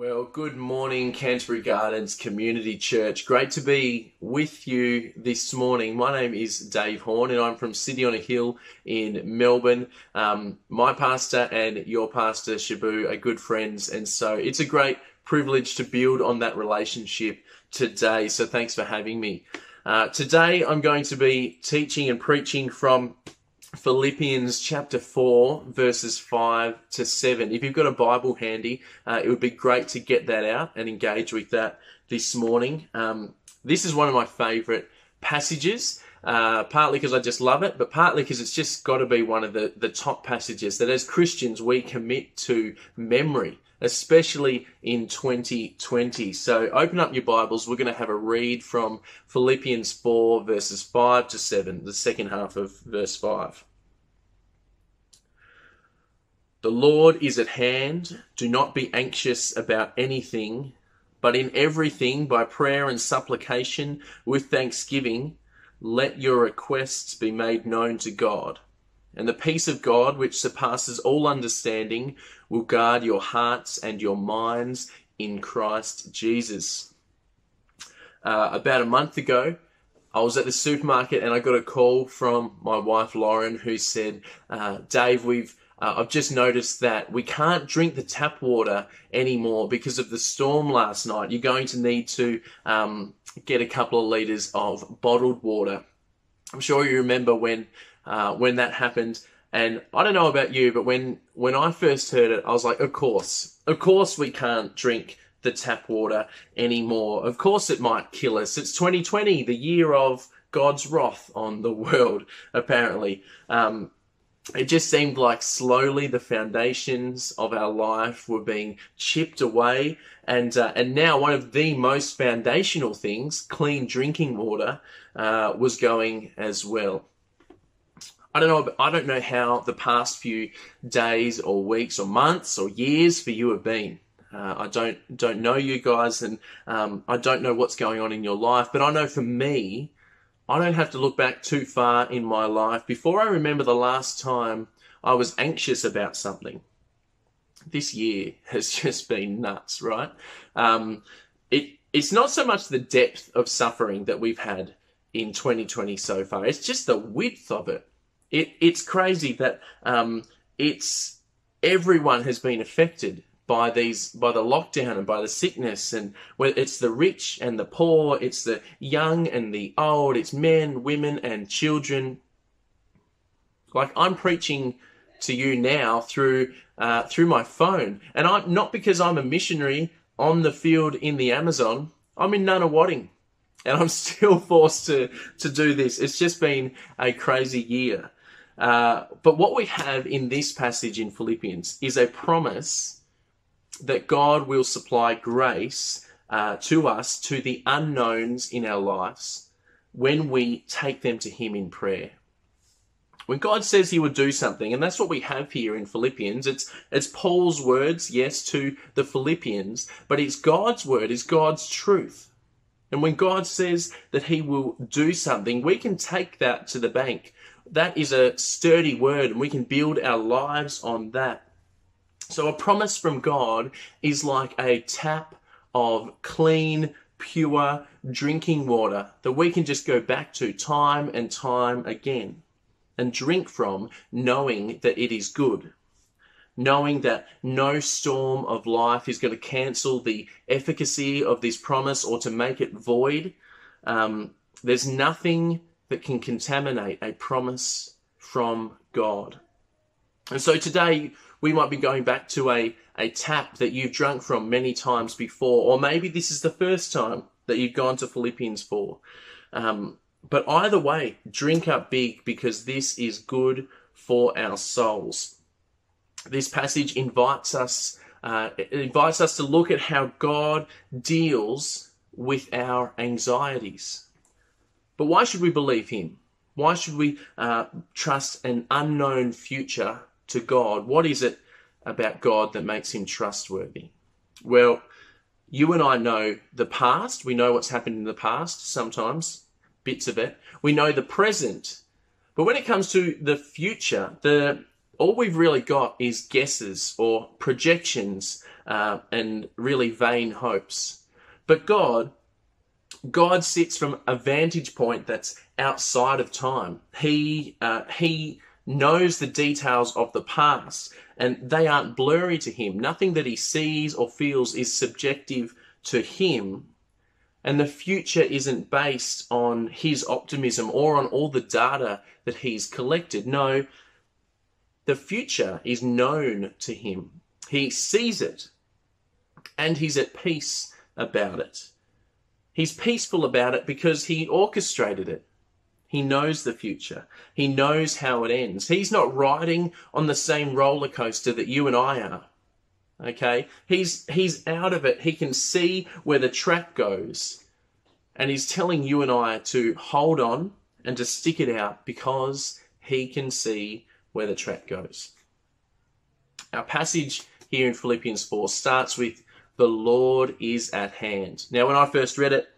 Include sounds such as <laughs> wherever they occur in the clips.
Well, good morning, Canterbury Gardens Community Church. Great to be with you this morning. My name is Dave Horn, and I'm from City on a Hill in Melbourne. Um, my pastor and your pastor, Shabu, are good friends, and so it's a great privilege to build on that relationship today. So, thanks for having me. Uh, today, I'm going to be teaching and preaching from Philippians chapter 4, verses 5 to 7. If you've got a Bible handy, uh, it would be great to get that out and engage with that this morning. Um, this is one of my favorite passages, uh, partly because I just love it, but partly because it's just got to be one of the, the top passages that as Christians we commit to memory especially in 2020. So open up your Bibles. We're going to have a read from Philippians 4, verses 5 to 7, the second half of verse 5. The Lord is at hand. Do not be anxious about anything, but in everything, by prayer and supplication, with thanksgiving, let your requests be made known to God. And the peace of God, which surpasses all understanding, will guard your hearts and your minds in Christ Jesus. Uh, about a month ago, I was at the supermarket and I got a call from my wife Lauren who said, uh, Dave, we've uh, I've just noticed that we can't drink the tap water anymore because of the storm last night. You're going to need to um, get a couple of liters of bottled water. I'm sure you remember when uh, when that happened. And I don't know about you, but when when I first heard it, I was like, of course, of course we can't drink the tap water anymore. Of course it might kill us. It's 2020, the year of God's wrath on the <laughs> world, apparently. Um, it just seemed like slowly the foundations of our life were being chipped away, and uh, and now one of the most foundational things, clean drinking water, uh, was going as well. I don't know. I don't know how the past few days or weeks or months or years for you have been. Uh, I don't don't know you guys, and um, I don't know what's going on in your life. But I know for me, I don't have to look back too far in my life before I remember the last time I was anxious about something. This year <laughs> has just been nuts, right? Um, it it's not so much the depth of suffering that we've had in 2020 so far; it's just the width of it. It, it's crazy that um, it's everyone has been affected by these by the lockdown and by the sickness and it's the rich and the poor it's the young and the old it's men women and children. Like i'm preaching to you now through uh, through my phone. And i'm not because i'm a missionary on the field in the amazon. I'm in nunawading and i'm <laughs> still forced to to do this. It's just been a crazy year uh, but what we have in this passage in Philippians is a promise that God will supply grace uh, to us, to the unknowns in our lives, when we take them to Him in prayer. When God says He would do something, and that's what we have here in Philippians, it's, it's Paul's words, yes, to the Philippians, but it's God's word, it's God's truth. And when God says that He will do something, we can take that to the bank that is a sturdy word, and we can build our lives on that. So, a promise from God is like a tap of clean, pure drinking water that we can just go back to time and time again and drink from, knowing that it is good. Knowing that no storm of life is going to cancel the efficacy of this promise or to make it void. Um, there's nothing that can contaminate a promise from God. And so today we might be going back to a, a tap that you've drunk from many times before, or maybe this is the first time that you've gone to Philippians 4. Um, but either way, drink up big because this is good for our souls. This passage invites us, uh, invites us to look at how God deals with our anxieties. But why should we believe him? Why should we uh, trust an unknown future to God? What is it about God that makes him trustworthy? Well, you and I know the past. We know what's happened in the past, sometimes, bits of it. We know the present. But when it comes to the future, the all we've really got is guesses or projections uh, and really vain hopes. But God, God sits from a vantage point that's outside of time. He uh, He knows the details of the past, and they aren't blurry to him. Nothing that he sees or feels is subjective to him. And the future isn't based on his optimism or on all the data that he's collected. No, the future is known to him. He sees it and he's at peace about it. He's peaceful about it because he orchestrated it. He knows the future. He knows how it ends. He's not riding on the same roller coaster that you and I are. Okay? He's he's out of it. He can see where the track goes. And he's telling you and I to hold on and to stick it out because he can see where the track goes. Our passage here in Philippians 4 starts with the Lord is at hand. Now, when I first read it,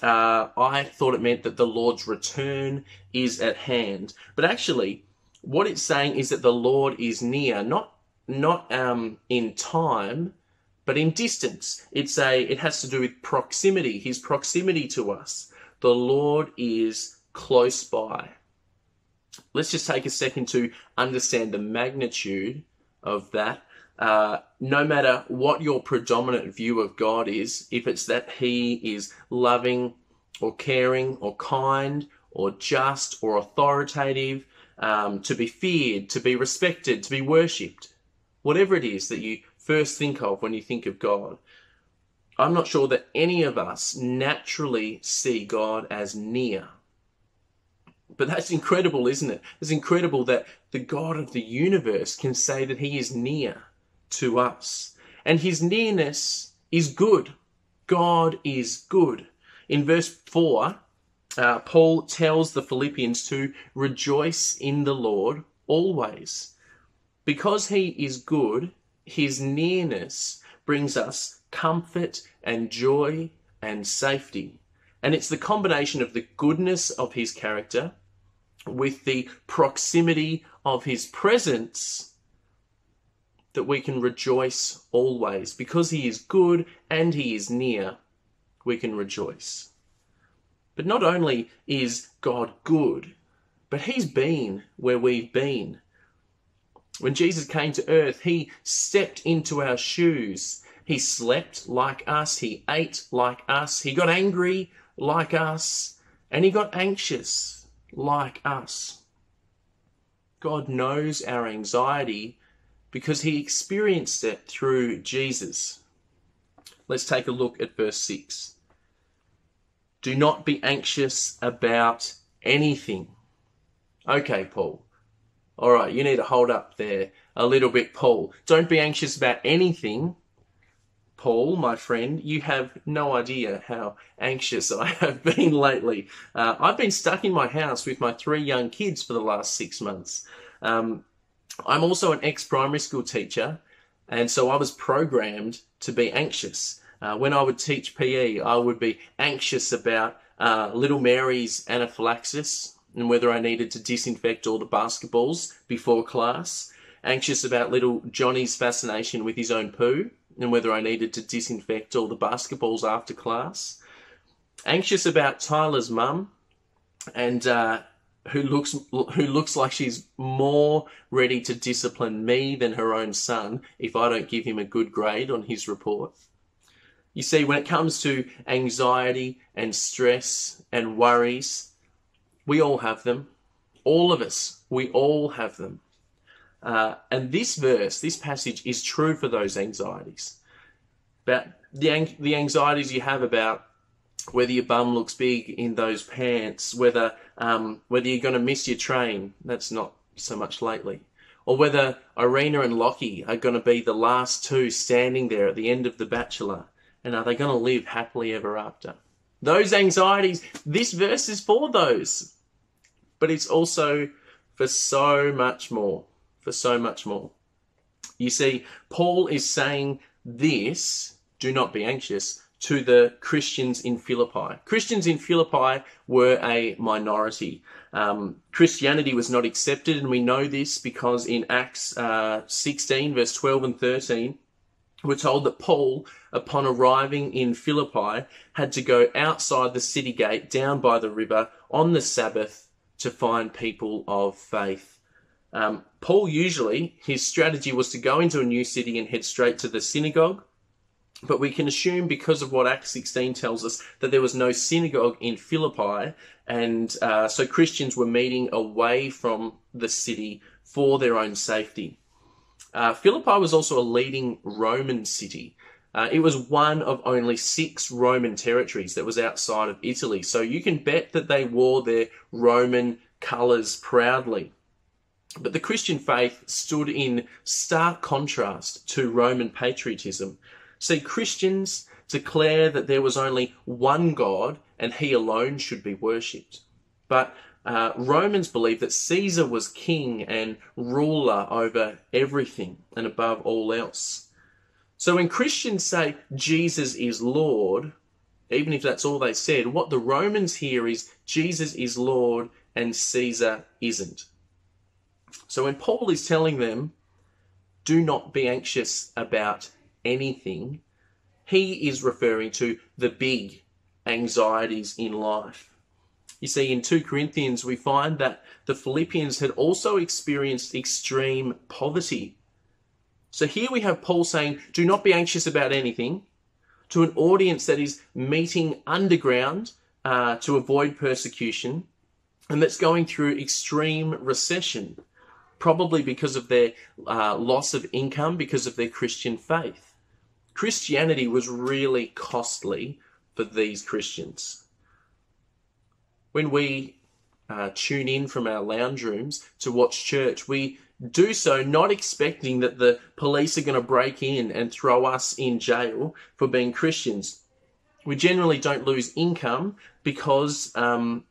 uh, I thought it meant that the Lord's return is at hand. But actually, what it's saying is that the Lord is near, not not um, in time, but in distance. It's a it has to do with proximity, His proximity to us. The Lord is close by. Let's just take a second to understand the magnitude of that. Uh, no matter what your predominant view of God is, if it's that He is loving or caring or kind or just or authoritative, um, to be feared, to be respected, to be worshipped, whatever it is that you first think of when you think of God, I'm not sure that any of us naturally see God as near. But that's incredible, isn't it? It's incredible that the God of the universe can say that He is near to us. And his nearness is good. God is good. In verse 4, uh, Paul tells the Philippians to rejoice in the Lord always. Because he is good, his nearness brings us comfort and joy and safety. And it's the combination of the goodness of his character with the proximity of his presence that we can rejoice always. Because he is good and he is near, we can rejoice. But not only is God good, but he's been where we've been. When Jesus came to earth, he stepped into our shoes. He slept like us. He ate like us. He got angry like us. And he got anxious like us. God knows our anxiety because he experienced it through Jesus. Let's take a look at verse 6. Do not be anxious about anything. Okay, Paul. All right, you need to hold up there a little bit, Paul. Don't be anxious about anything. Paul, my friend, you have no idea how anxious I have <laughs> been lately. Uh, I've been stuck in my house with my three young kids for the last six months. Um, I'm also an ex primary school teacher, and so I was programmed to be anxious. Uh, when I would teach PE, I would be anxious about uh, little Mary's anaphylaxis and whether I needed to disinfect all the basketballs before class, anxious about little Johnny's fascination with his own poo and whether I needed to disinfect all the basketballs after class, anxious about Tyler's mum and uh, who looks who looks like she's more ready to discipline me than her own son if I don't give him a good grade on his report. You see, when it comes to anxiety and stress and worries, we all have them. All of us, we all have them. Uh, and this verse, this passage is true for those anxieties. About the, the anxieties you have about whether your bum looks big in those pants, whether um, whether you're going to miss your train. That's not so much lately. Or whether Irena and Locky are going to be the last two standing there at the end of The Bachelor, and are they going to live happily ever after? Those anxieties, this verse is for those, but it's also for so much more. For so much more. You see, Paul is saying this do not be anxious to the Christians in Philippi. Christians in Philippi were a minority. Um, Christianity was not accepted, and we know this because in Acts uh, 16, verse 12 and 13, we're told that Paul, upon arriving in Philippi, had to go outside the city gate down by the river on the Sabbath to find people of faith. Um, Paul usually, his strategy was to go into a new city and head straight to the synagogue. But we can assume, because of what Acts 16 tells us, that there was no synagogue in Philippi, and uh, so Christians were meeting away from the city for their own safety. Uh, Philippi was also a leading Roman city. Uh, it was one of only six Roman territories that was outside of Italy, so you can bet that they wore their Roman colours proudly. But the Christian faith stood in stark contrast to Roman patriotism. See, Christians declare that there was only one God and he alone should be worshipped. But uh, Romans believed that Caesar was king and ruler over everything and above all else. So when Christians say Jesus is Lord, even if that's all they said, what the Romans hear is Jesus is Lord and Caesar isn't. So when Paul is telling them, do not be anxious about anything, he is referring to the big anxieties in life. You see, in 2 Corinthians, we find that the Philippians had also experienced extreme poverty. So here we have Paul saying, Do not be anxious about anything, to an audience that is meeting underground uh, to avoid persecution and that's going through extreme recession, probably because of their uh, loss of income, because of their Christian faith. Christianity was really costly for these Christians. When we uh, tune in from our lounge rooms to watch church, we do so not expecting that the police are going to break in and throw us in jail for being Christians. We generally don't lose income because um,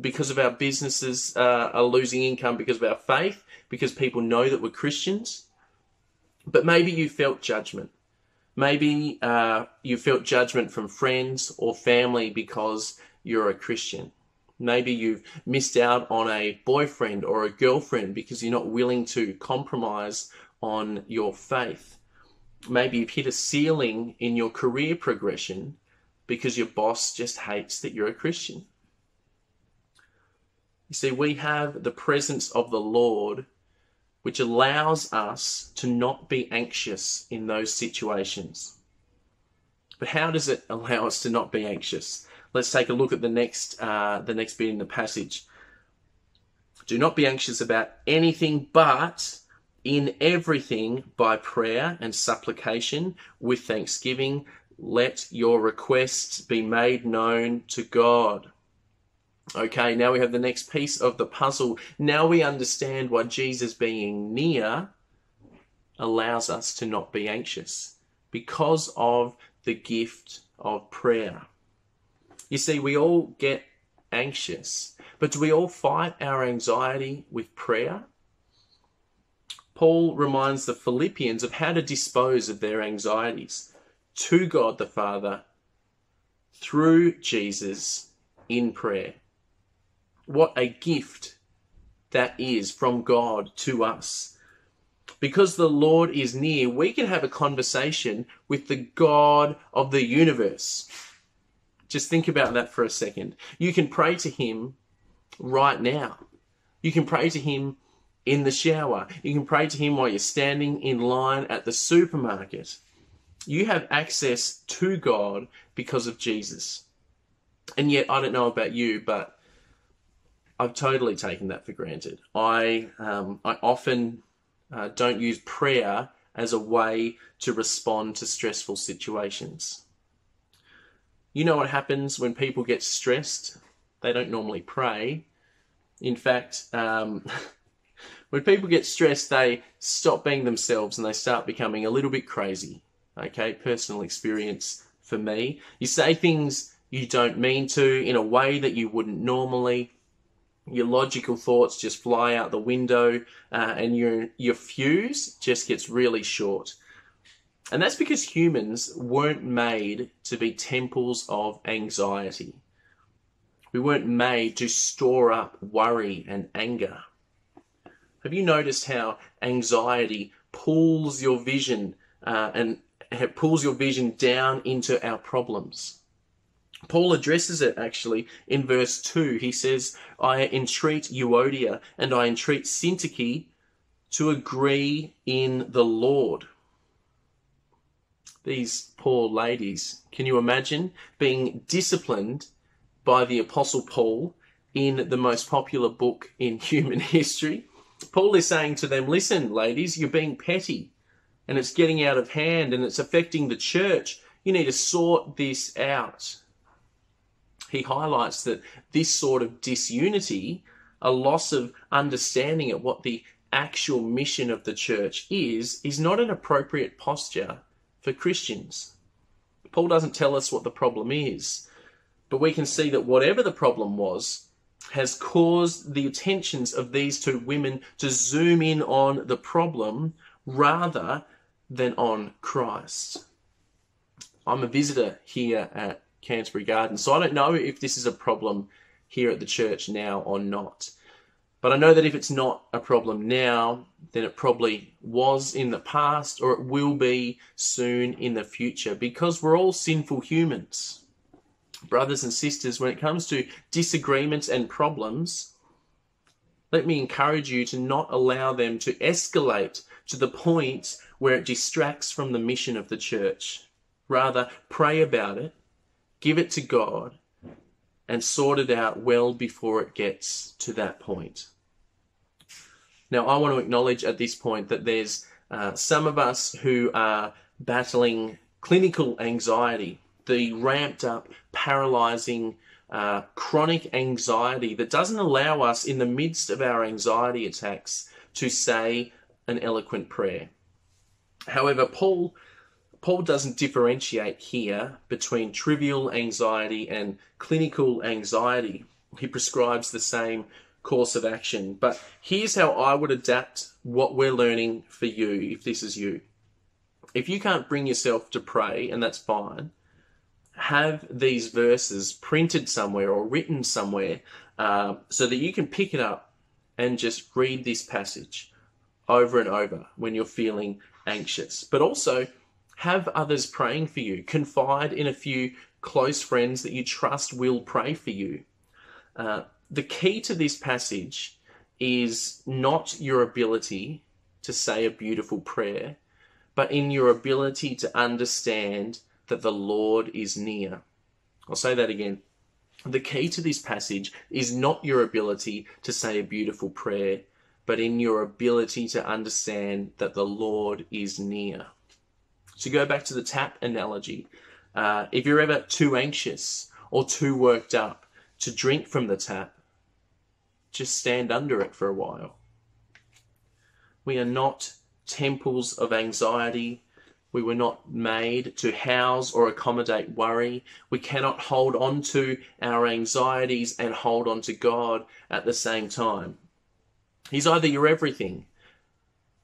because of our businesses uh, are losing income because of our faith, because people know that we're Christians. But maybe you felt judgment. Maybe uh, you felt judgment from friends or family because you're a Christian. Maybe you've missed out on a boyfriend or a girlfriend because you're not willing to compromise on your faith. Maybe you've hit a ceiling in your career progression because your boss just hates that you're a Christian. You see, we have the presence of the Lord which allows us to not be anxious in those situations. But how does it <laughs> allow us to not be anxious? Let's take a look at the next uh, the next bit in the passage. Do not be anxious about anything, but in everything by prayer and supplication with thanksgiving, let your requests be made known to God. Okay, now we have the next piece of the puzzle. Now we understand why Jesus being near allows us to not be anxious because of the gift of prayer. You see, we all get anxious, but do we all fight our anxiety with prayer? Paul reminds the Philippians of how to dispose of their anxieties to God the Father through Jesus in prayer. What a gift that is from God to us. Because the Lord is near, we can have a conversation with the God of the universe. Just think about that for a second. You can pray to Him right now. You can pray to Him in the shower. You can pray to Him while you're standing in line at the supermarket. You have access to God because of Jesus. And yet, I don't know about you, but I've totally taken that for granted. I um, I often uh, don't use prayer as a way to respond to stressful situations. You know what happens when people get stressed? They don't normally pray. In fact, um, <laughs> when people get stressed, they stop being themselves and they start becoming a little bit crazy. Okay, personal experience for me. You say things you don't mean to in a way that you wouldn't normally your logical thoughts just fly out the window uh, and your your fuse just gets really short And that's because humans weren't made to be temples of anxiety. We weren't made to store up worry and anger. Have you noticed how anxiety pulls your vision uh, and pulls your vision down into our problems? Paul addresses it actually in verse 2. He says, I entreat Euodia and I entreat Syntyche to agree in the Lord. These poor ladies, can you imagine being disciplined by the Apostle Paul in the most popular book in <laughs> human history? Paul is saying to them, listen, ladies, you're being petty and it's getting out of hand and it's affecting the church. You need to sort this out. He highlights that this sort of disunity, a loss of understanding at what the actual mission of the church is, is not an appropriate posture for Christians. Paul doesn't tell us what the problem is, but we can see that whatever the problem was, has caused the attentions of these two women to zoom in on the problem rather than on Christ. I'm a visitor here at Canterbury Gardens, so I don't know if this is a problem here at the church now or not. But I know that if it's not a problem now, then it probably was in the past or it will be soon in the future because we're all sinful humans. Brothers and sisters, when it comes to disagreements and problems, let me encourage you to not allow them to escalate to the point where it distracts from the mission of the church. Rather, pray about it, give it to God, and sort it out well before it gets to that point. Now, I want to acknowledge at this point that there's uh, some of us who are battling clinical anxiety, the ramped up, paralyzing, uh, chronic anxiety that doesn't allow us, in the midst of our anxiety attacks, to say an eloquent prayer. However, Paul Paul doesn't differentiate here between trivial anxiety and clinical anxiety. He prescribes the same course of action. But here's how I would adapt what we're learning for you if this is you. If you can't bring yourself to pray, and that's fine, have these verses printed somewhere or written somewhere uh, so that you can pick it up and just read this passage over and over when you're feeling anxious. But also, have others praying for you. Confide in a few close friends that you trust will pray for you. Uh, the key to this passage is not your ability to say a beautiful prayer, but in your ability to understand that the Lord is near. I'll say that again. The key to this passage is not your ability to say a beautiful prayer, but in your ability to understand that the Lord is near. To go back to the tap analogy, uh, if you're ever too anxious or too worked up to drink from the tap, just stand under it for a while. We are not temples of anxiety. We were not made to house or accommodate worry. We cannot hold on to our anxieties and hold on to God at the same time. He's either your everything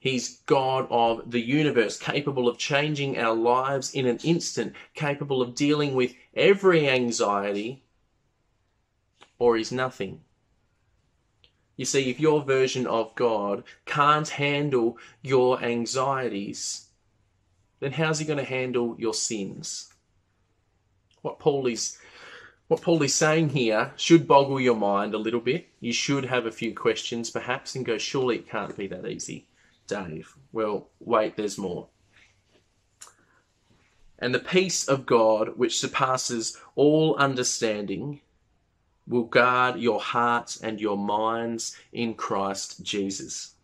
He's God of the universe, capable of changing our lives in an instant, capable of dealing with every anxiety, or He's nothing. You see, if your version of God can't handle your anxieties, then how's He going to handle your sins? What Paul is what Paul is saying here should boggle your mind a little bit. You should have a few questions perhaps and go, surely it can't be that easy. Dave. Well, wait, there's more. And the peace of God, which surpasses all understanding, will guard your hearts and your minds in Christ Jesus.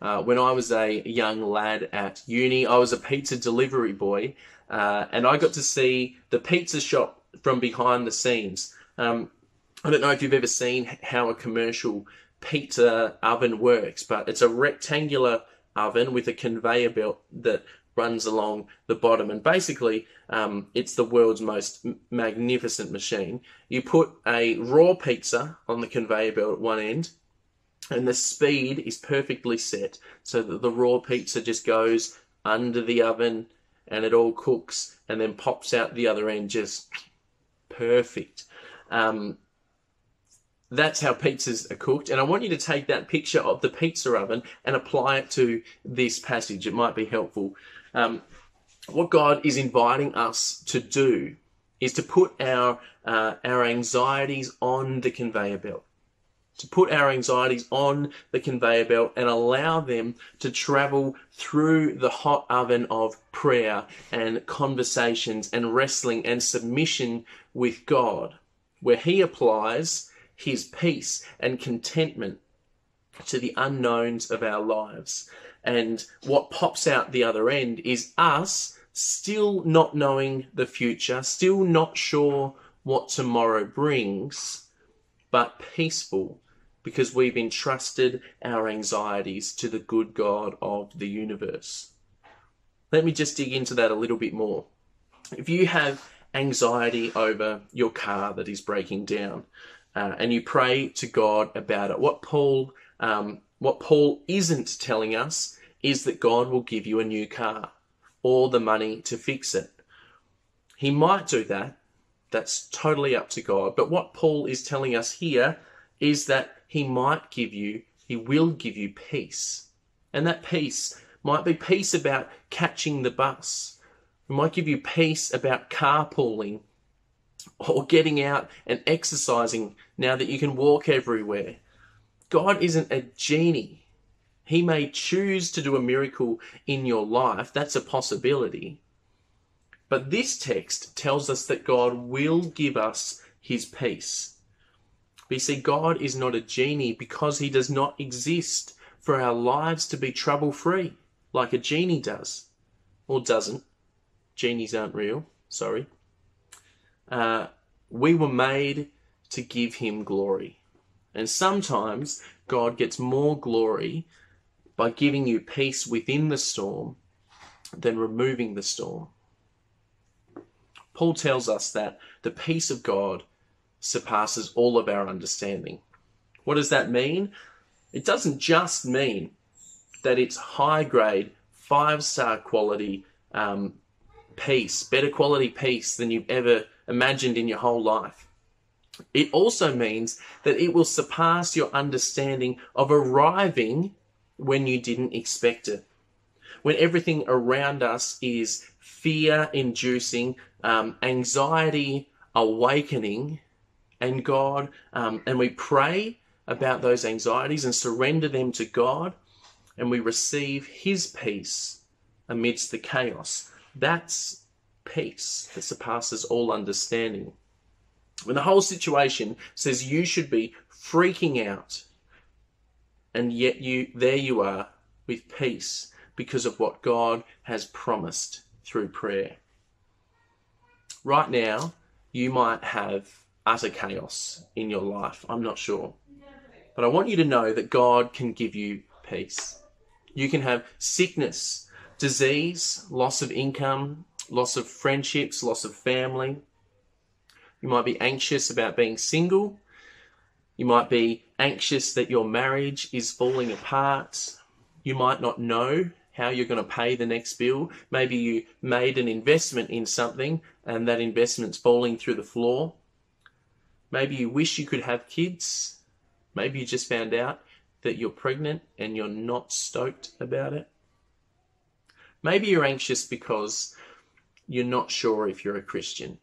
Uh, when I was a young lad at uni, I was a pizza delivery boy, uh, and I got to see the pizza shop from behind the scenes. Um, I don't know if you've ever seen how a commercial pizza oven works, but it's a rectangular oven with a conveyor belt that runs along the bottom. And basically, um, it's the world's most magnificent machine. You put a raw pizza on the conveyor belt at one end, and the speed is perfectly set so that the raw pizza just goes under the oven and it all cooks and then pops out the other end just perfect. Um, that's how pizzas are cooked. And I want you to take that picture of the pizza oven and apply it to this passage. It might be helpful. Um, what God is inviting us to do is to put our uh, our anxieties on the conveyor belt. To put our anxieties on the conveyor belt and allow them to travel through the hot oven of prayer and conversations and wrestling and submission with God, where He applies His peace and contentment to the unknowns of our lives. And what pops out the other end is us still not knowing the future, still not sure what tomorrow brings, but peaceful because we've entrusted our anxieties to the good God of the universe. Let me just dig into that a little bit more. If you have anxiety over your car that is breaking down, uh, and you pray to God about it, what Paul um, what Paul isn't telling us is that God will give you a new car or the money to fix it. He might do that. That's totally up to God. But what Paul is telling us here is that he might give you, he will give you peace. And that peace might be peace about catching the bus. It might give you peace about carpooling <laughs> or getting out and exercising now that you can walk everywhere. God isn't a genie. He may choose to do a miracle in your life. That's a possibility. But this text tells us that God will give us his peace. But you see, God is not a genie because he does not exist for our lives to be trouble free like a genie does. Or doesn't. Genies aren't real. Sorry. Uh, we were made to give him glory. And sometimes God gets more glory by giving you peace within the storm than removing the storm. Paul tells us that the peace of God surpasses all of our understanding. What does that mean? It doesn't just mean that it's high grade, five star quality um, peace, better quality peace than you've ever imagined in your whole life. It also means that it will surpass your understanding of arriving when you didn't expect it. When everything around us is fear inducing, um, anxiety awakening, and God, um, and we pray about those anxieties and surrender them to God, and we receive His peace amidst the chaos. That's peace that surpasses all understanding. When the whole situation says you should be freaking out and yet you there you are with peace because of what God has promised through prayer. Right now, you might have utter chaos in your life. I'm not sure. But I want you to know that God can give you peace. You can have sickness, disease, loss of income, loss of friendships, loss of family. You might be anxious about being single. You might be anxious that your marriage is falling apart. You might not know how you're going to pay the next bill. Maybe you made an investment in something and that investment's falling through the floor. Maybe you wish you could have kids. Maybe you just found out that you're pregnant and you're not stoked about it. Maybe you're anxious because you're not sure if you're a Christian.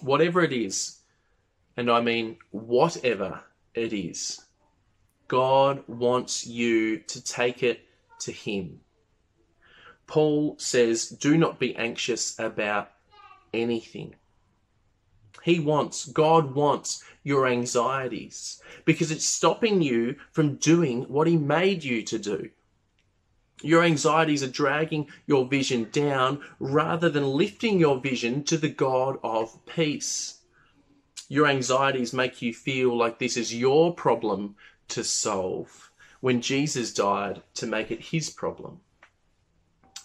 Whatever it is, and I mean whatever it is, God wants you to take it to Him. Paul says, Do not be anxious about anything. He wants, God wants your anxieties because it's stopping you from doing what He made you to do. Your anxieties are dragging your vision down rather than lifting your vision to the God of peace. Your anxieties make you feel like this is your problem to solve when Jesus died to make it his problem.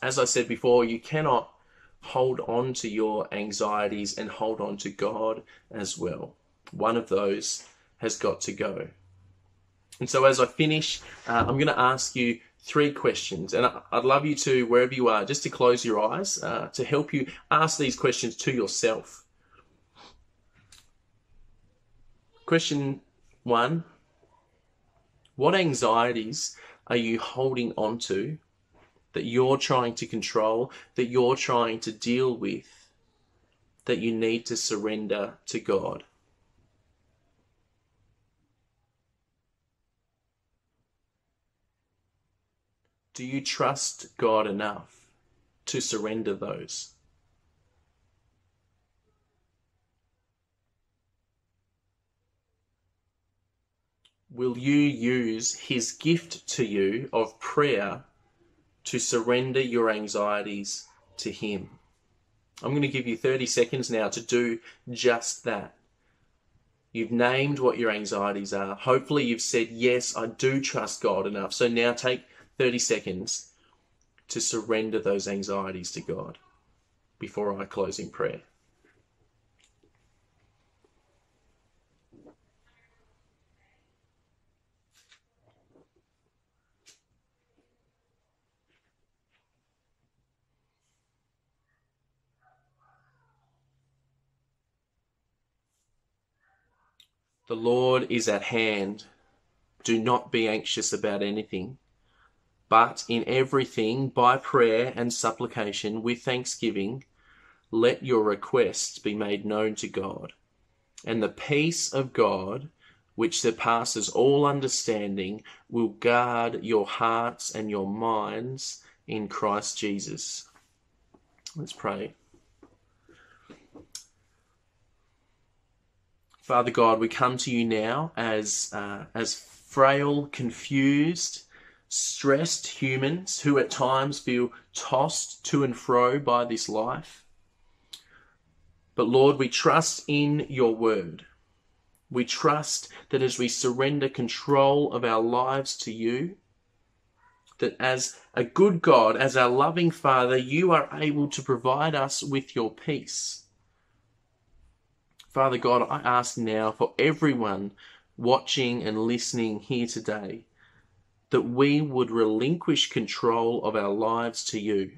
As I said before, you cannot hold on to your anxieties and hold on to God as well. One of those has got to go. And so, as I finish, uh, I'm going to ask you three questions. And I'd love you to, wherever you are, just to close your eyes uh, to help you ask these questions to yourself. Question one What anxieties are you holding on to that you're trying to control, that you're trying to deal with, that you need to surrender to God? Do you trust God enough to surrender those? Will you use His gift to you of prayer to surrender your anxieties to Him? I'm going to give you 30 seconds now to do just that. You've named what your anxieties are. Hopefully, you've said, Yes, I do trust God enough. So now take 30 seconds to surrender those anxieties to God before I close in prayer. The Lord is at hand. Do not be anxious about anything but in everything, by prayer and supplication with thanksgiving, let your requests be made known to God. And the peace of God, which surpasses all understanding, will guard your hearts and your minds in Christ Jesus. Let's pray. Father God, we come to you now as uh, as frail, confused, stressed humans who at times feel tossed to and fro by this life. But Lord, we trust in your word. We trust that as we surrender control of our lives to you, that as a good God, as our loving Father, you are able to provide us with your peace. Father God, I ask now for everyone watching and listening here today that we would relinquish control of our lives to you.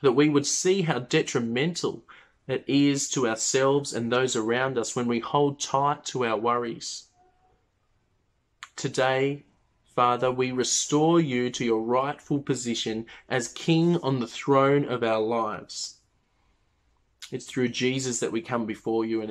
That we would see how detrimental it is to ourselves and those around us when we hold tight to our worries. Today, Father, we restore you to your rightful position as King on the throne of our lives. It's through Jesus that we come before you, and it's